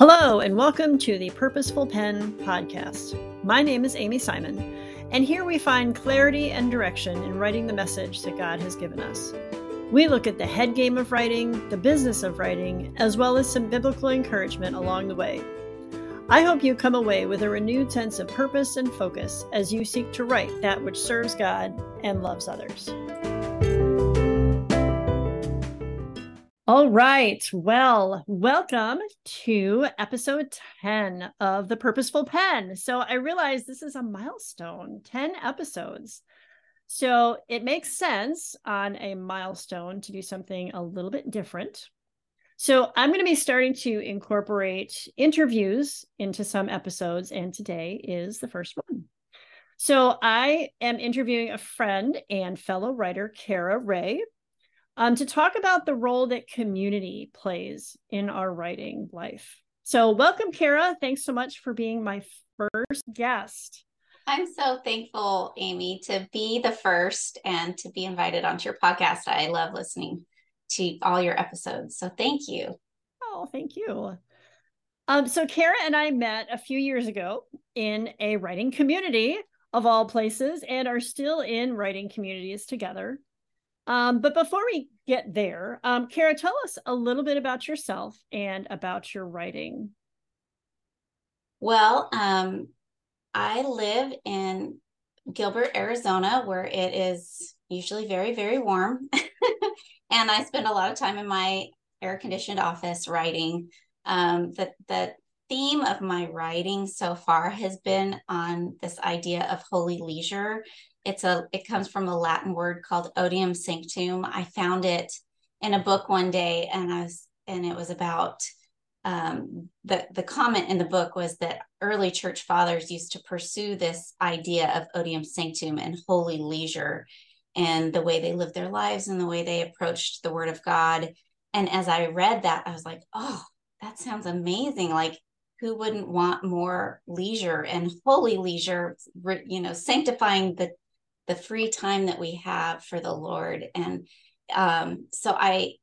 Hello, and welcome to the Purposeful Pen podcast. My name is Amy Simon, and here we find clarity and direction in writing the message that God has given us. We look at the head game of writing, the business of writing, as well as some biblical encouragement along the way. I hope you come away with a renewed sense of purpose and focus as you seek to write that which serves God and loves others. All right. Well, welcome to episode 10 of The Purposeful Pen. So I realize this is a milestone 10 episodes. So it makes sense on a milestone to do something a little bit different. So I'm going to be starting to incorporate interviews into some episodes, and today is the first one. So I am interviewing a friend and fellow writer, Cara Ray um, to talk about the role that community plays in our writing life. So, welcome, Cara. Thanks so much for being my first guest. I'm so thankful, Amy, to be the first and to be invited onto your podcast. I love listening to all your episodes. So, thank you. Oh, thank you. Um, so, Cara and I met a few years ago in a writing community of all places and are still in writing communities together. Um, but before we get there, um, Cara, tell us a little bit about yourself and about your writing. Well, um, I live in Gilbert, Arizona, where it is usually very, very warm. and I spend a lot of time in my air conditioned office writing. Um, that the theme of my writing so far has been on this idea of holy leisure it's a it comes from a Latin word called otium sanctum. I found it in a book one day, and I was and it was about um, the the comment in the book was that early church fathers used to pursue this idea of otium sanctum and holy leisure, and the way they lived their lives and the way they approached the Word of God. And as I read that, I was like, oh, that sounds amazing! Like who wouldn't want more leisure and holy leisure you know sanctifying the the free time that we have for the Lord. And um, so I,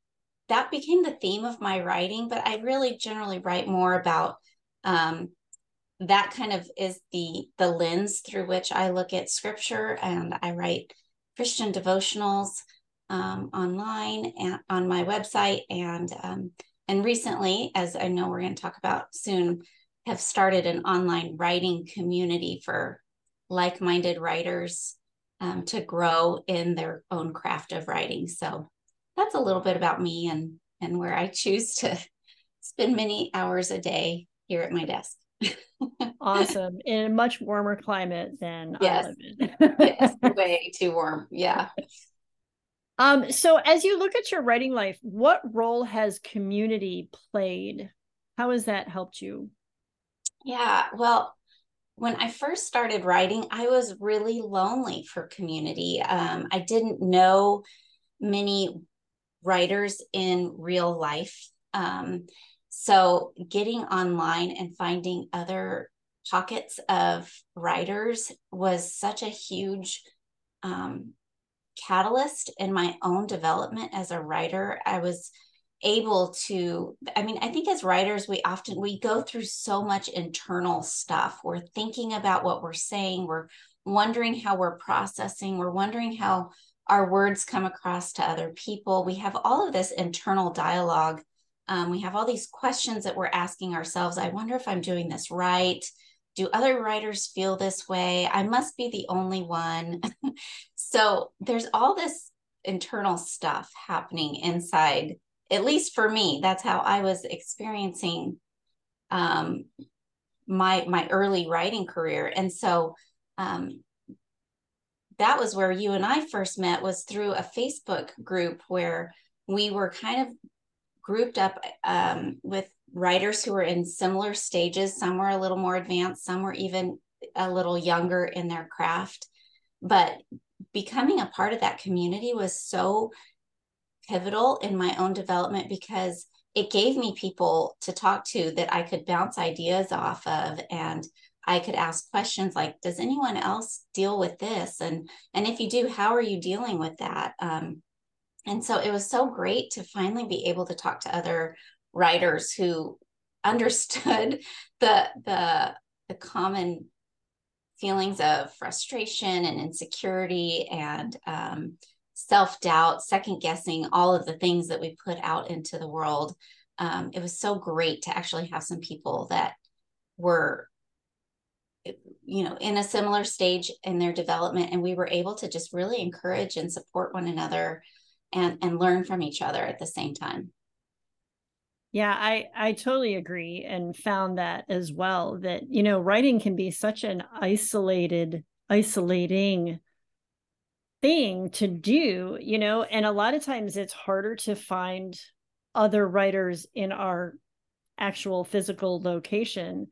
that became the theme of my writing, but I really generally write more about um, that kind of is the the lens through which I look at scripture and I write Christian devotionals um, online and on my website and um, and recently, as I know we're going to talk about soon, have started an online writing community for like-minded writers um, to grow in their own craft of writing. So that's a little bit about me and and where I choose to spend many hours a day here at my desk. awesome. In a much warmer climate than yes. I live in. yes, way too warm. Yeah. Um, so as you look at your writing life, what role has community played? How has that helped you? Yeah, well, when I first started writing, I was really lonely for community. Um, I didn't know many writers in real life. Um, so getting online and finding other pockets of writers was such a huge um, catalyst in my own development as a writer. I was able to i mean i think as writers we often we go through so much internal stuff. We're thinking about what we're saying. We're wondering how we're processing. We're wondering how our words come across to other people. We have all of this internal dialogue. Um, we have all these questions that we're asking ourselves. I wonder if i'm doing this right do other writers feel this way? I must be the only one. So there's all this internal stuff happening inside at least for me, that's how I was experiencing um, my my early writing career. And so um, that was where you and I first met was through a Facebook group where we were kind of grouped up um, with writers who were in similar stages. Some were a little more advanced, some were even a little younger in their craft. But becoming a part of that community was so pivotal in my own development because it gave me people to talk to that I could bounce ideas off of and I could ask questions like does anyone else deal with this and and if you do how are you dealing with that um, and so it was so great to finally be able to talk to other writers who understood the the the common feelings of frustration and insecurity and um, self doubt, second guessing, all of the things that we put out into the world. Um, it was so great to actually have some people that were you know in a similar stage in their development and we were able to just really encourage and support one another and and learn from each other at the same time yeah i i totally agree and found that as well that you know writing can be such an isolated isolating thing to do you know and a lot of times it's harder to find other writers in our actual physical location.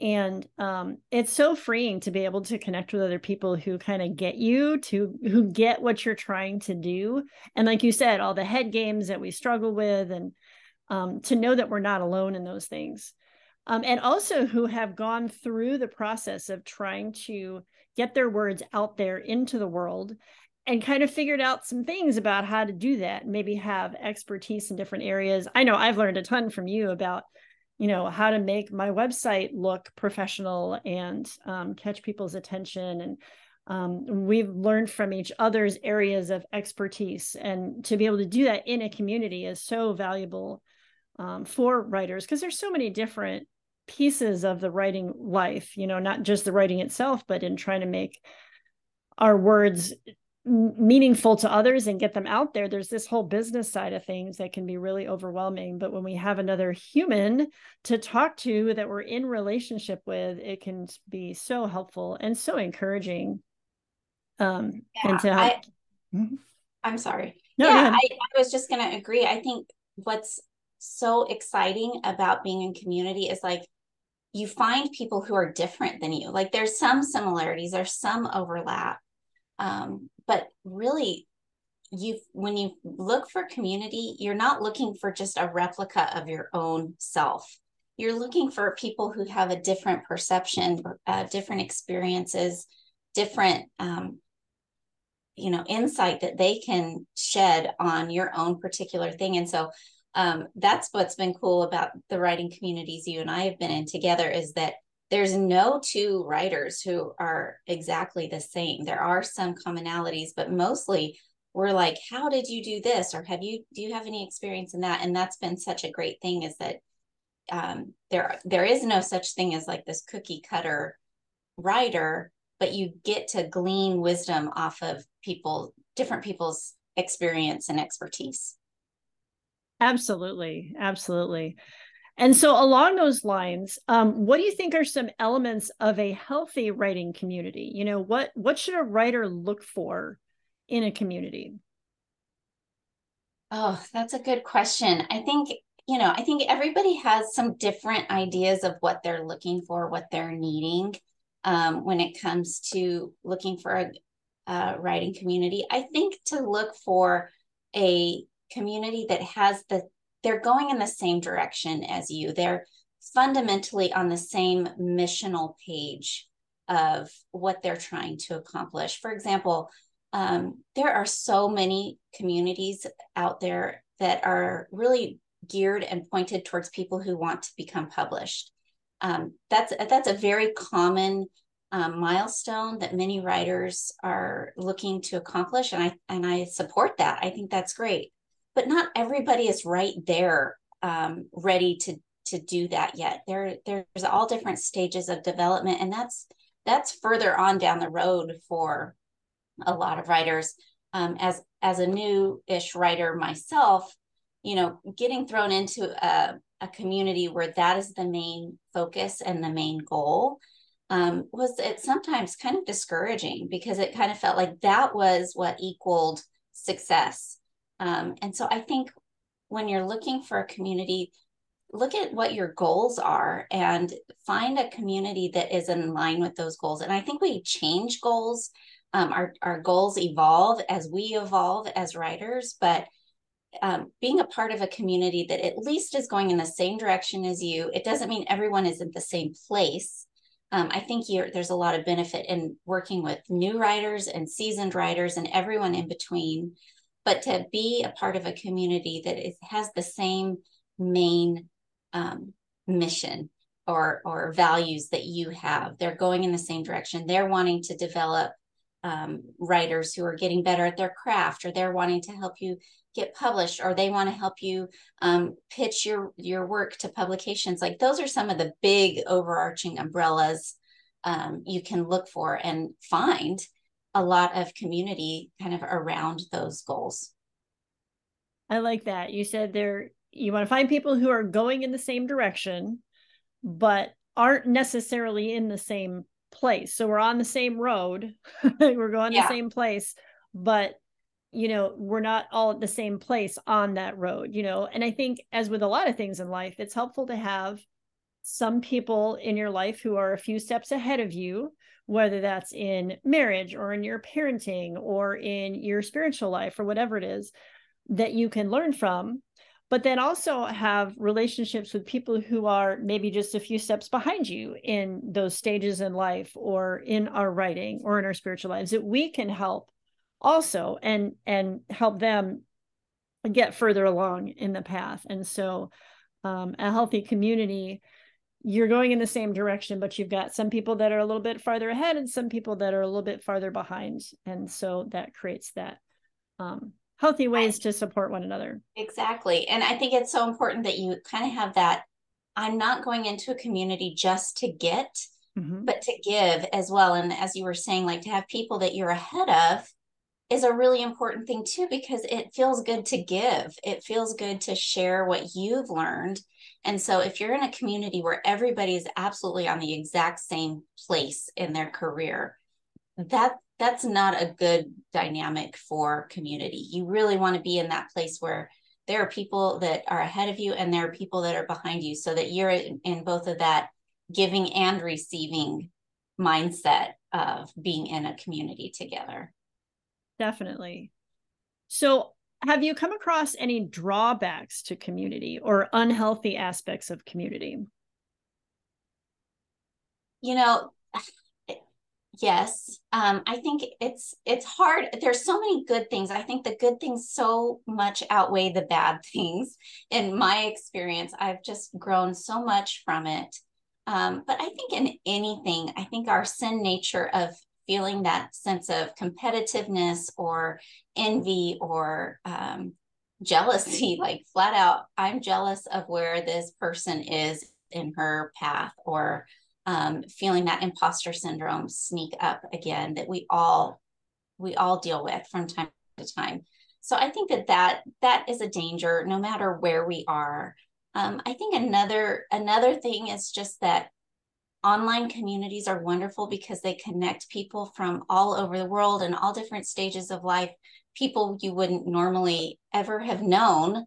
And um, it's so freeing to be able to connect with other people who kind of get you to who get what you're trying to do. And like you said all the head games that we struggle with and um, to know that we're not alone in those things. Um, and also who have gone through the process of trying to get their words out there into the world and kind of figured out some things about how to do that maybe have expertise in different areas. I know i've learned a ton from you about you know how to make my website look professional and um, catch people's attention. And um, we've learned from each other's areas of expertise. And to be able to do that in a community is so valuable um, for writers because there's so many different pieces of the writing life you know not just the writing itself but in trying to make our words meaningful to others and get them out there there's this whole business side of things that can be really overwhelming but when we have another human to talk to that we're in relationship with it can be so helpful and so encouraging um yeah, and to help. I, mm-hmm. i'm sorry no, yeah I, I was just going to agree i think what's so exciting about being in community is like you find people who are different than you. Like there's some similarities there's some overlap um, but really you when you look for community you're not looking for just a replica of your own self. You're looking for people who have a different perception uh, different experiences different um, you know insight that they can shed on your own particular thing. And so um, that's what's been cool about the writing communities you and i have been in together is that there's no two writers who are exactly the same. There are some commonalities, but mostly we're like, how did you do this? Or have you, do you have any experience in that? And that's been such a great thing is that um, there, there is no such thing as like this cookie cutter writer, but you get to glean wisdom off of people, different people's experience and expertise. Absolutely. Absolutely. And so, along those lines, um, what do you think are some elements of a healthy writing community? You know, what what should a writer look for in a community? Oh, that's a good question. I think you know, I think everybody has some different ideas of what they're looking for, what they're needing um, when it comes to looking for a, a writing community. I think to look for a community that has the they're going in the same direction as you. They're fundamentally on the same missional page of what they're trying to accomplish. For example, um, there are so many communities out there that are really geared and pointed towards people who want to become published. Um, that's that's a very common um, milestone that many writers are looking to accomplish, and I and I support that. I think that's great but not everybody is right there um, ready to to do that yet. There there's all different stages of development and that's that's further on down the road for a lot of writers. Um, as as a new-ish writer myself you know getting thrown into a, a community where that is the main focus and the main goal um, was it sometimes kind of discouraging because it kind of felt like that was what equaled success um, and so I think when you're looking for a community, look at what your goals are and find a community that is in line with those goals. And I think we change goals. Um, our, our goals evolve as we evolve as writers, but um, being a part of a community that at least is going in the same direction as you, it doesn't mean everyone is at the same place. Um, I think there's a lot of benefit in working with new writers and seasoned writers and everyone in between but to be a part of a community that is, has the same main um, mission or or values that you have they're going in the same direction. They're wanting to develop um, writers who are getting better at their craft or they're wanting to help you get published or they want to help you um, pitch your your work to publications. Like those are some of the big overarching umbrellas um, you can look for and find a lot of community kind of around those goals i like that you said there you want to find people who are going in the same direction but aren't necessarily in the same place. So we're on the same road, we're going yeah. the same place, but you know, we're not all at the same place on that road, you know. And I think, as with a lot of things in life, it's helpful to have some people in your life who are a few steps ahead of you, whether that's in marriage or in your parenting or in your spiritual life or whatever it is that you can learn from. But then also have relationships with people who are maybe just a few steps behind you in those stages in life or in our writing or in our spiritual lives that we can help also and and help them get further along in the path. And so um, a healthy community you're going in the same direction but you've got some people that are a little bit farther ahead and some people that are a little bit farther behind and so that creates that um, healthy ways to support one another. Exactly. And I think it's so important that you kind of have that I'm not going into a community just to get, mm-hmm. but to give as well. And as you were saying, like to have people that you're ahead of is a really important thing too, because it feels good to give. It feels good to share what you've learned. And so if you're in a community where everybody is absolutely on the exact same place in their career, that that's not a good dynamic for community. You really want to be in that place where there are people that are ahead of you and there are people that are behind you so that you're in, both of that giving and receiving mindset of being in a community together. Definitely. So, have you come across any drawbacks to community or unhealthy aspects of community? You know, yes. Um, i think it's it's hard. There's so many good things. I think the good things so much outweigh the bad things. In my experience i've just grown so much from it. Um, but i think in anything i think our sin nature of feeling that sense of competitiveness or envy or um, jealousy like flat out i'm jealous of where this person is in her path or um, feeling that imposter syndrome sneak up again that we all we all deal with from time to time. So i think that that that is a danger no matter where we are. Um, i think another another thing is just that online communities are wonderful because they connect people from all over the world and all different stages of life people you wouldn't normally ever have known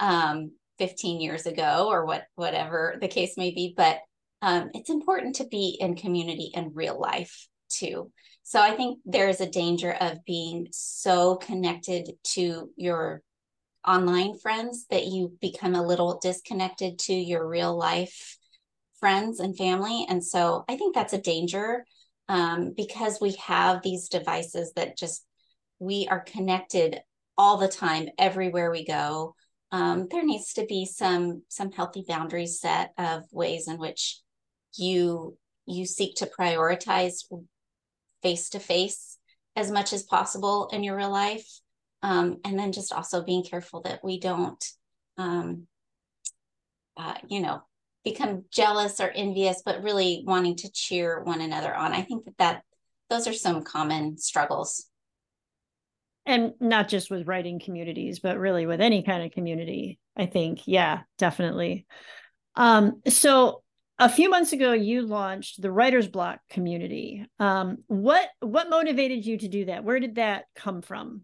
um, 15 years ago or what whatever the case may be but um, it's important to be in community in real life too. So I think there is a danger of being so connected to your online friends that you become a little disconnected to your real life friends and family. And so I think that's a danger um, because we have these devices that just we are connected all the time everywhere we go. Um, there needs to be some some healthy boundaries set of ways in which you you seek to prioritize face to face as much as possible in your real life um, and then just also being careful that we don't um, uh, you know become jealous or envious but really wanting to cheer one another on. I think that that those are some common struggles. And not just with writing communities but really with any kind of community i think. Yeah definitely. Um so a few months ago you launched the Writers' Bloc community. Um, what what motivated you to do that? Where did that come from?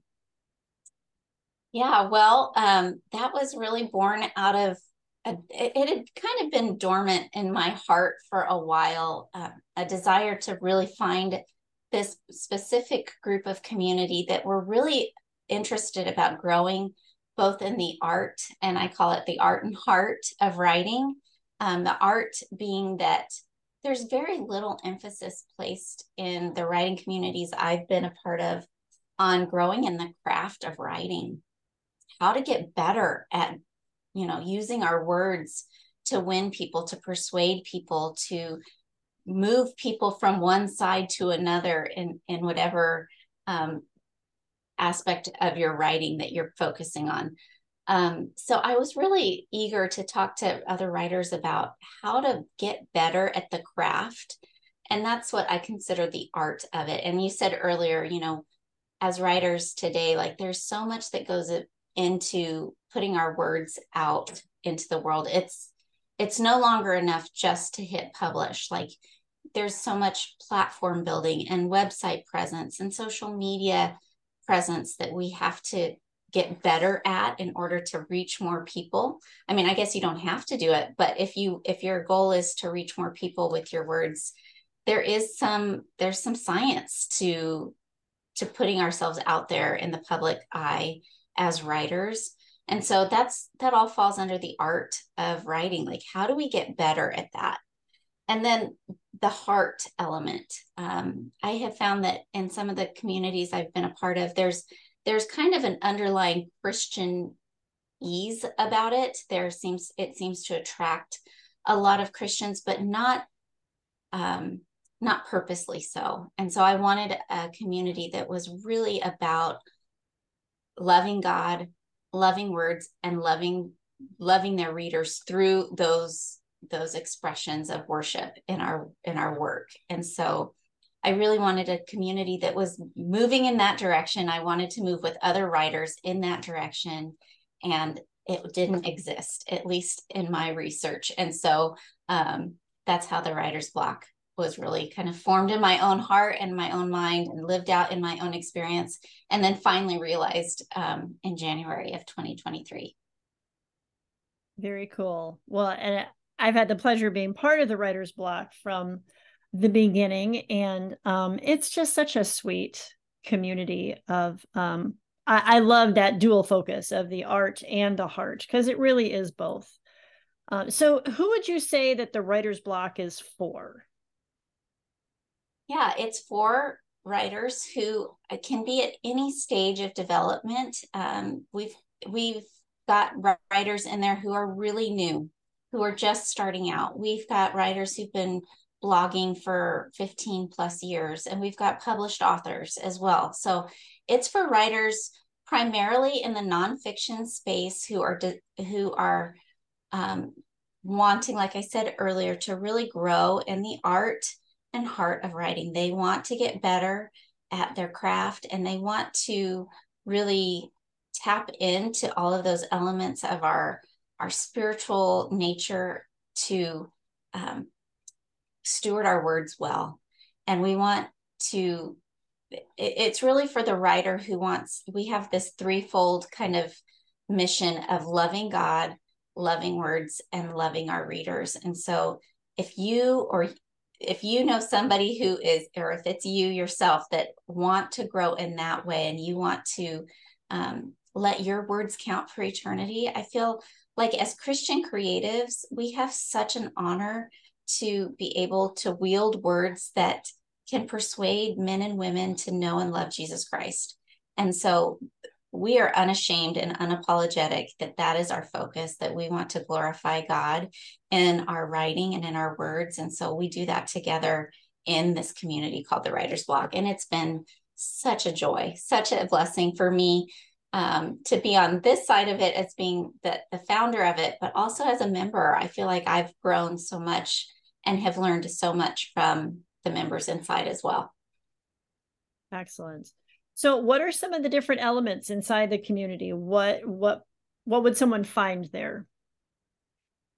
Yeah well um, that was really born out of it, had kind of been dormant in my heart for a while uh, a desire to really find this specific group of community that were really interested about growing both in the art and i call it the art and heart of writing um, the art being that there's very little emphasis placed in the writing communities I've been a part of on growing in the craft of writing, how to get better at, you know, using our words to win people, to persuade people, to move people from one side to another in in whatever um, aspect of your writing that you're focusing on. Um, so I was really eager to talk to other writers about how to get better at the craft. And that's what I consider the art of it. And you said earlier, you know, as writers today, like there's so much that goes into putting our words out into the world. It's it's no longer enough just to hit publish. Like there's so much platform building and website presence and social media presence that we have to get better at in order to reach more people i mean i guess you don't have to do it but if you if your goal is to reach more people with your words there is some there's some science to to putting ourselves out there in the public eye as writers. And so that's that all falls under the art of writing. Like how do we get better at that? And then the heart element. Um, i have found that in some of the communities i've been a part of there's there's kind of an underlying christian ease about it. There seems it seems to attract a lot of christians but not um, not purposely so. And so i wanted a community that was really about loving god loving words and loving loving their readers through those those expressions of worship in our in our work. And so i really wanted a community that was moving in that direction. I wanted to move with other writers in that direction and it didn't exist at least in my research. And so um, that's how the Writers' Bloc was really kind of formed in my own heart and my own mind and lived out in my own experience and then finally realized um, in january of 2023 very cool well and I've had the pleasure of being part of the Writers' Bloc from the beginning. And um, it's just such a sweet community of, um, I, I love that dual focus of the art and the heart because it really is both. Um, so, who would you say that the Writers' Bloc is for? Yeah, it's for writers who uh, can be at any stage of development. Um, we've we've got writers in there who are really new who are just starting out. We've got writers who've been blogging for 15 plus years, and we've got published authors as well. So it's for writers primarily in the nonfiction space who are who are um, wanting, like I said earlier, to really grow in the art and heart of writing. They want to get better at their craft, and they want to really tap into all of those elements of our our spiritual nature to um, steward our words well. And we want to, it's really for the writer who wants, we have this threefold kind of mission of loving God, loving words, and loving our readers. And so if you or if you know somebody who is, or if it's you yourself that want to grow in that way and you want to um, let your words count for eternity, I feel like as Christian creatives, we have such an honor to be able to wield words that can persuade men and women to know and love Jesus Christ. And so we are unashamed and unapologetic that that is our focus, that we want to glorify God in our writing and in our words. And so we do that together in this community called the Writers' Bloc. And it's been such a joy, such a blessing for me um, to be on this side of it as being the, the founder of it, but also as a member, I feel like I've grown so much and have learned so much from the members inside as well. Excellent. So what are some of the different elements inside the community? What what what would someone find there?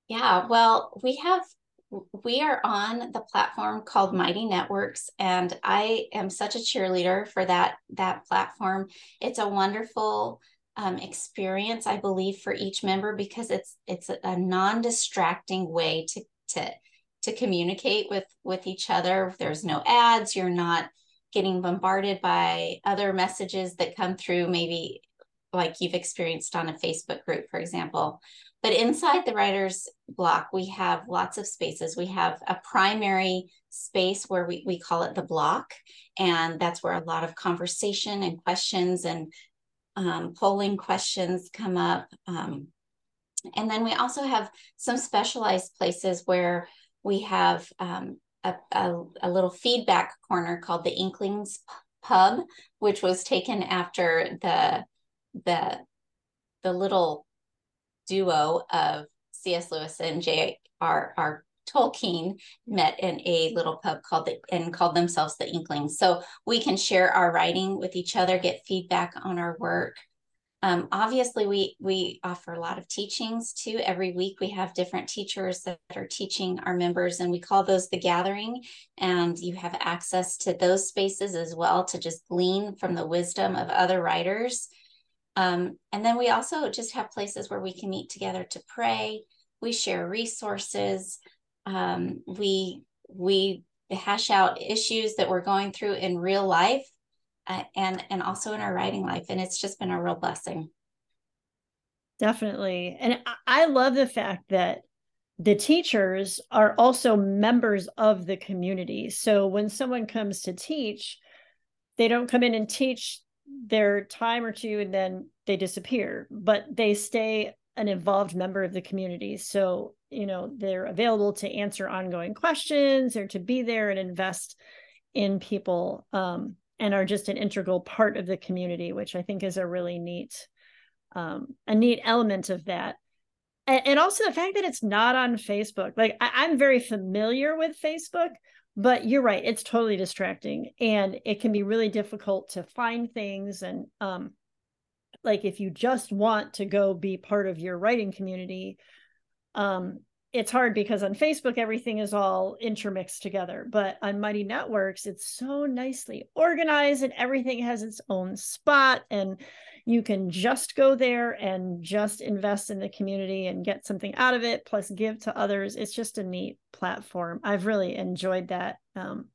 Yeah, well, we have we are on the platform called Mighty Networks, and I am such a cheerleader for that that platform. It's a wonderful um, experience, I believe, for each member because it's it's a non-distracting way to to to communicate with with each other. There's no ads. You're not getting bombarded by other messages that come through, maybe like you've experienced on a Facebook group, for example. But inside the Writers' Bloc, we have lots of spaces. We have a primary space where we, we call it the block. And that's where a lot of conversation and questions and um, polling questions come up. Um, and then we also have some specialized places where we have um, a, a, a, little feedback corner called the Inklings Pub, which was taken after the the the little duo of C.S. Lewis and J.R.R. Tolkien met in a little pub called the and called themselves the Inklings. So we can share our writing with each other, get feedback on our work. Um, obviously, we we offer a lot of teachings too. Every week we have different teachers that are teaching our members, and we call those the gathering. And you have access to those spaces as well to just glean from the wisdom of other writers. Um, and then we also just have places where we can meet together to pray. We share resources. Um, we we hash out issues that we're going through in real life uh, and and also in our writing life and it's just been a real blessing. Definitely. And i love the fact that the teachers are also members of the community. So when someone comes to teach they don't come in and teach their time or two and then they disappear but they stay an involved member of the community. So you know they're available to answer ongoing questions or to be there and invest in people. Um, and are just an integral part of the community, which I think is a really neat, um, a neat element of that. And, and also the fact that it's not on Facebook. Like I, I'm very familiar with Facebook, but you're right, it's totally distracting and it can be really difficult to find things. And um, like if you just want to go be part of your writing community, um, it's hard because on Facebook everything is all intermixed together, but on Mighty Networks it's so nicely organized and everything has its own spot and you can just go there and just invest in the community and get something out of it plus give to others. It's just a neat platform. I've really enjoyed that. Um,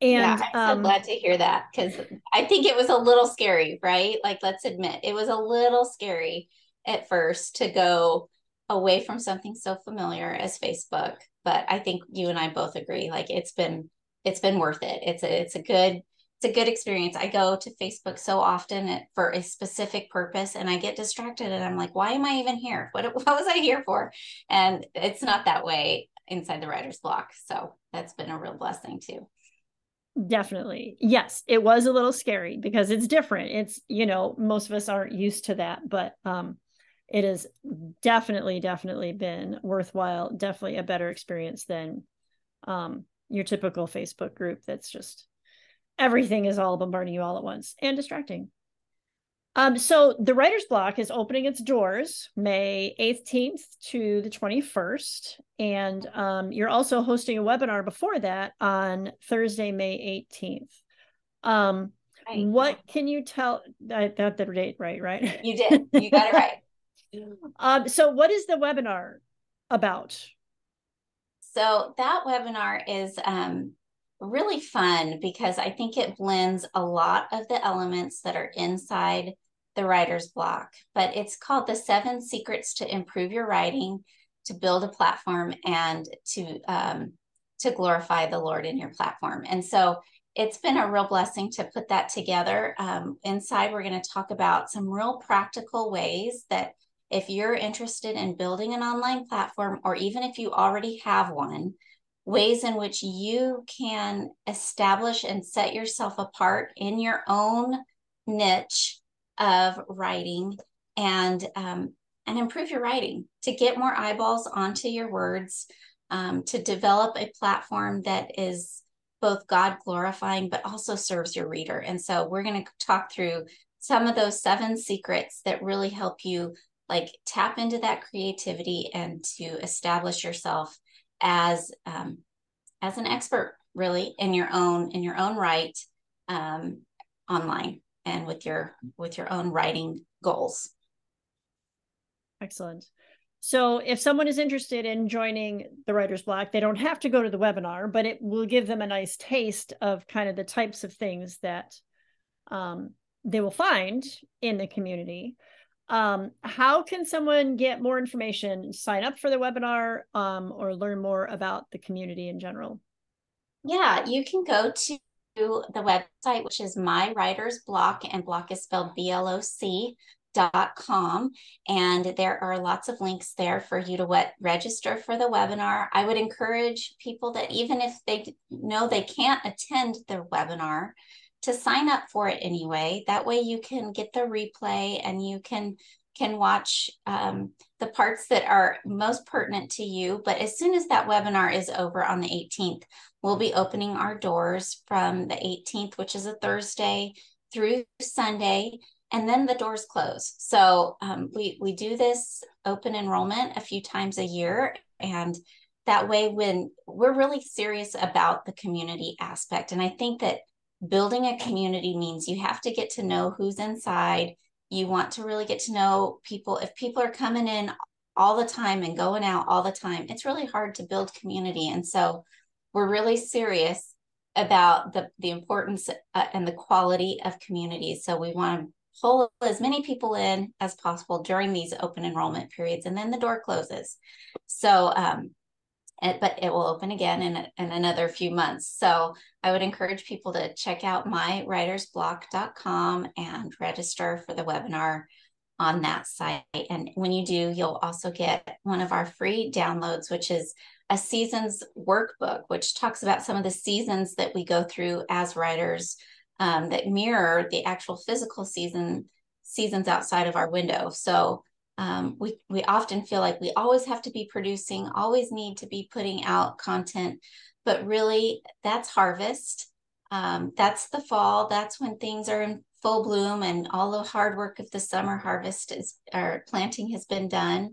and yeah, I'm so um, glad to hear that because I think it was a little scary, right? Like, let's admit it was a little scary at first to go away from something so familiar as Facebook. But I think you and I both agree, like it's been it's been worth it. It's a it's a good it's a good experience. I go to Facebook so often for a specific purpose and I get distracted and I'm like, why am I even here? What, what was I here for? And it's not that way inside the Writers' Bloc. So that's been a real blessing too. Definitely. Yes, it was a little scary because it's different. It's, you know, most of us aren't used to that, but um it has definitely definitely been worthwhile definitely a better experience than um, your typical facebook group that's just everything is all bombarding you all at once and distracting. Um, so the Writers' Bloc is opening its doors may 18th to the 21st and um, you're also hosting a webinar before that on thursday may 18th um, what can you tell i got the date right right? You did. You got it right um, so, what is the webinar about? So, that webinar is um, really fun because I think it blends a lot of the elements that are inside the Writers' Bloc, but it's called The Seven Secrets to Improve Your Writing, to build a platform, and to um, to glorify the Lord in your platform. And so it's been a real blessing to put that together. Um, inside, we're going to talk about some real practical ways that if you're interested in building an online platform, or even if you already have one, ways in which you can establish and set yourself apart in your own niche of writing and um, and improve your writing to get more eyeballs onto your words um, to develop a platform that is both god glorifying but also serves your reader. And so we're going to talk through some of those seven secrets that really help you like tap into that creativity and to establish yourself as um, as an expert really in your own in your own right um, online and with your with your own writing goals. Excellent. So if someone is interested in joining the Writers' Bloc they don't have to go to the webinar but it will give them a nice taste of kind of the types of things that um, they will find in the community um, how can someone get more information, sign up for the webinar, um, or learn more about the community in general? Yeah, you can go to the website, which is My Writers' Bloc, and bloc is spelled B L O C dot com and there are lots of links there for you to what register for the webinar i would encourage people that even if they know they can't attend the webinar to sign up for it anyway. That way you can get the replay and you can can watch um, the parts that are most pertinent to you. But as soon as that webinar is over on the 18th we'll be opening our doors from the 18th which is a thursday through sunday and then the doors close. So um, we we do this open enrollment a few times a year, and that way, when we're really serious about the community aspect, and I think that building a community means you have to get to know who's inside. You want to really get to know people. If people are coming in all the time and going out all the time, it's really hard to build community. And so we're really serious about the the importance uh, and the quality of community. So we want to pull as many people in as possible during these open enrollment periods, and then the door closes. So, um, but it will open again in, in another few months. So I would encourage people to check out mywritersbloc.com and register for the webinar on that site. And when you do, you'll also get one of our free downloads, which is a seasons workbook, which talks about some of the seasons that we go through as writers um, that mirror the actual physical season seasons outside of our window. So um, we we often feel like we always have to be producing, always need to be putting out content, but really that's harvest. Um, that's the fall. That's when things are in full bloom and all the hard work of the summer harvest is or planting has been done.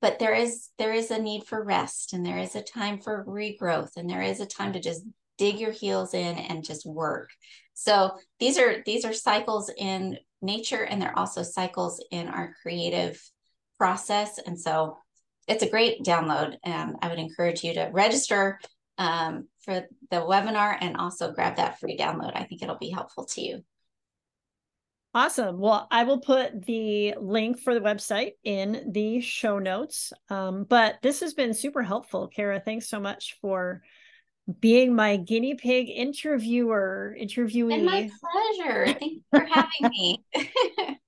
But there is there is a need for rest, and there is a time for regrowth, and there is a time to just dig your heels in and just work. So these are these are cycles in nature and they're also cycles in our creative process. And so it's a great download. And I would encourage you to register um, for the webinar and also grab that free download. I think it'll be helpful to you. Awesome. Well, I will put the link for the website in the show notes. Um, but this has been super helpful, Cara. Thanks so much for being my guinea pig interviewer, interviewee. And my pleasure. Thank you for having me.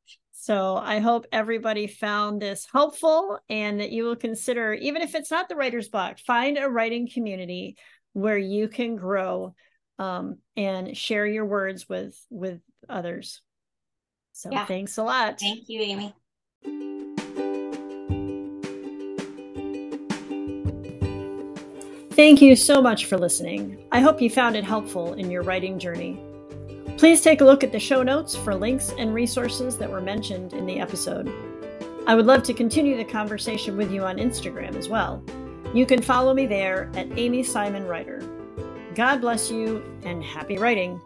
so I hope everybody found this helpful and that you will consider, even if it's not the Writers' Bloc, find a writing community where you can grow um, and share your words with with others. So yeah. thanks a lot. Thank you, Amy. Thank you so much for listening. I hope you found it helpful in your writing journey. Please take a look at the show notes for links and resources that were mentioned in the episode. I would love to continue the conversation with you on Instagram as well. You can follow me there at Amy Simon Writer. God bless you and happy writing.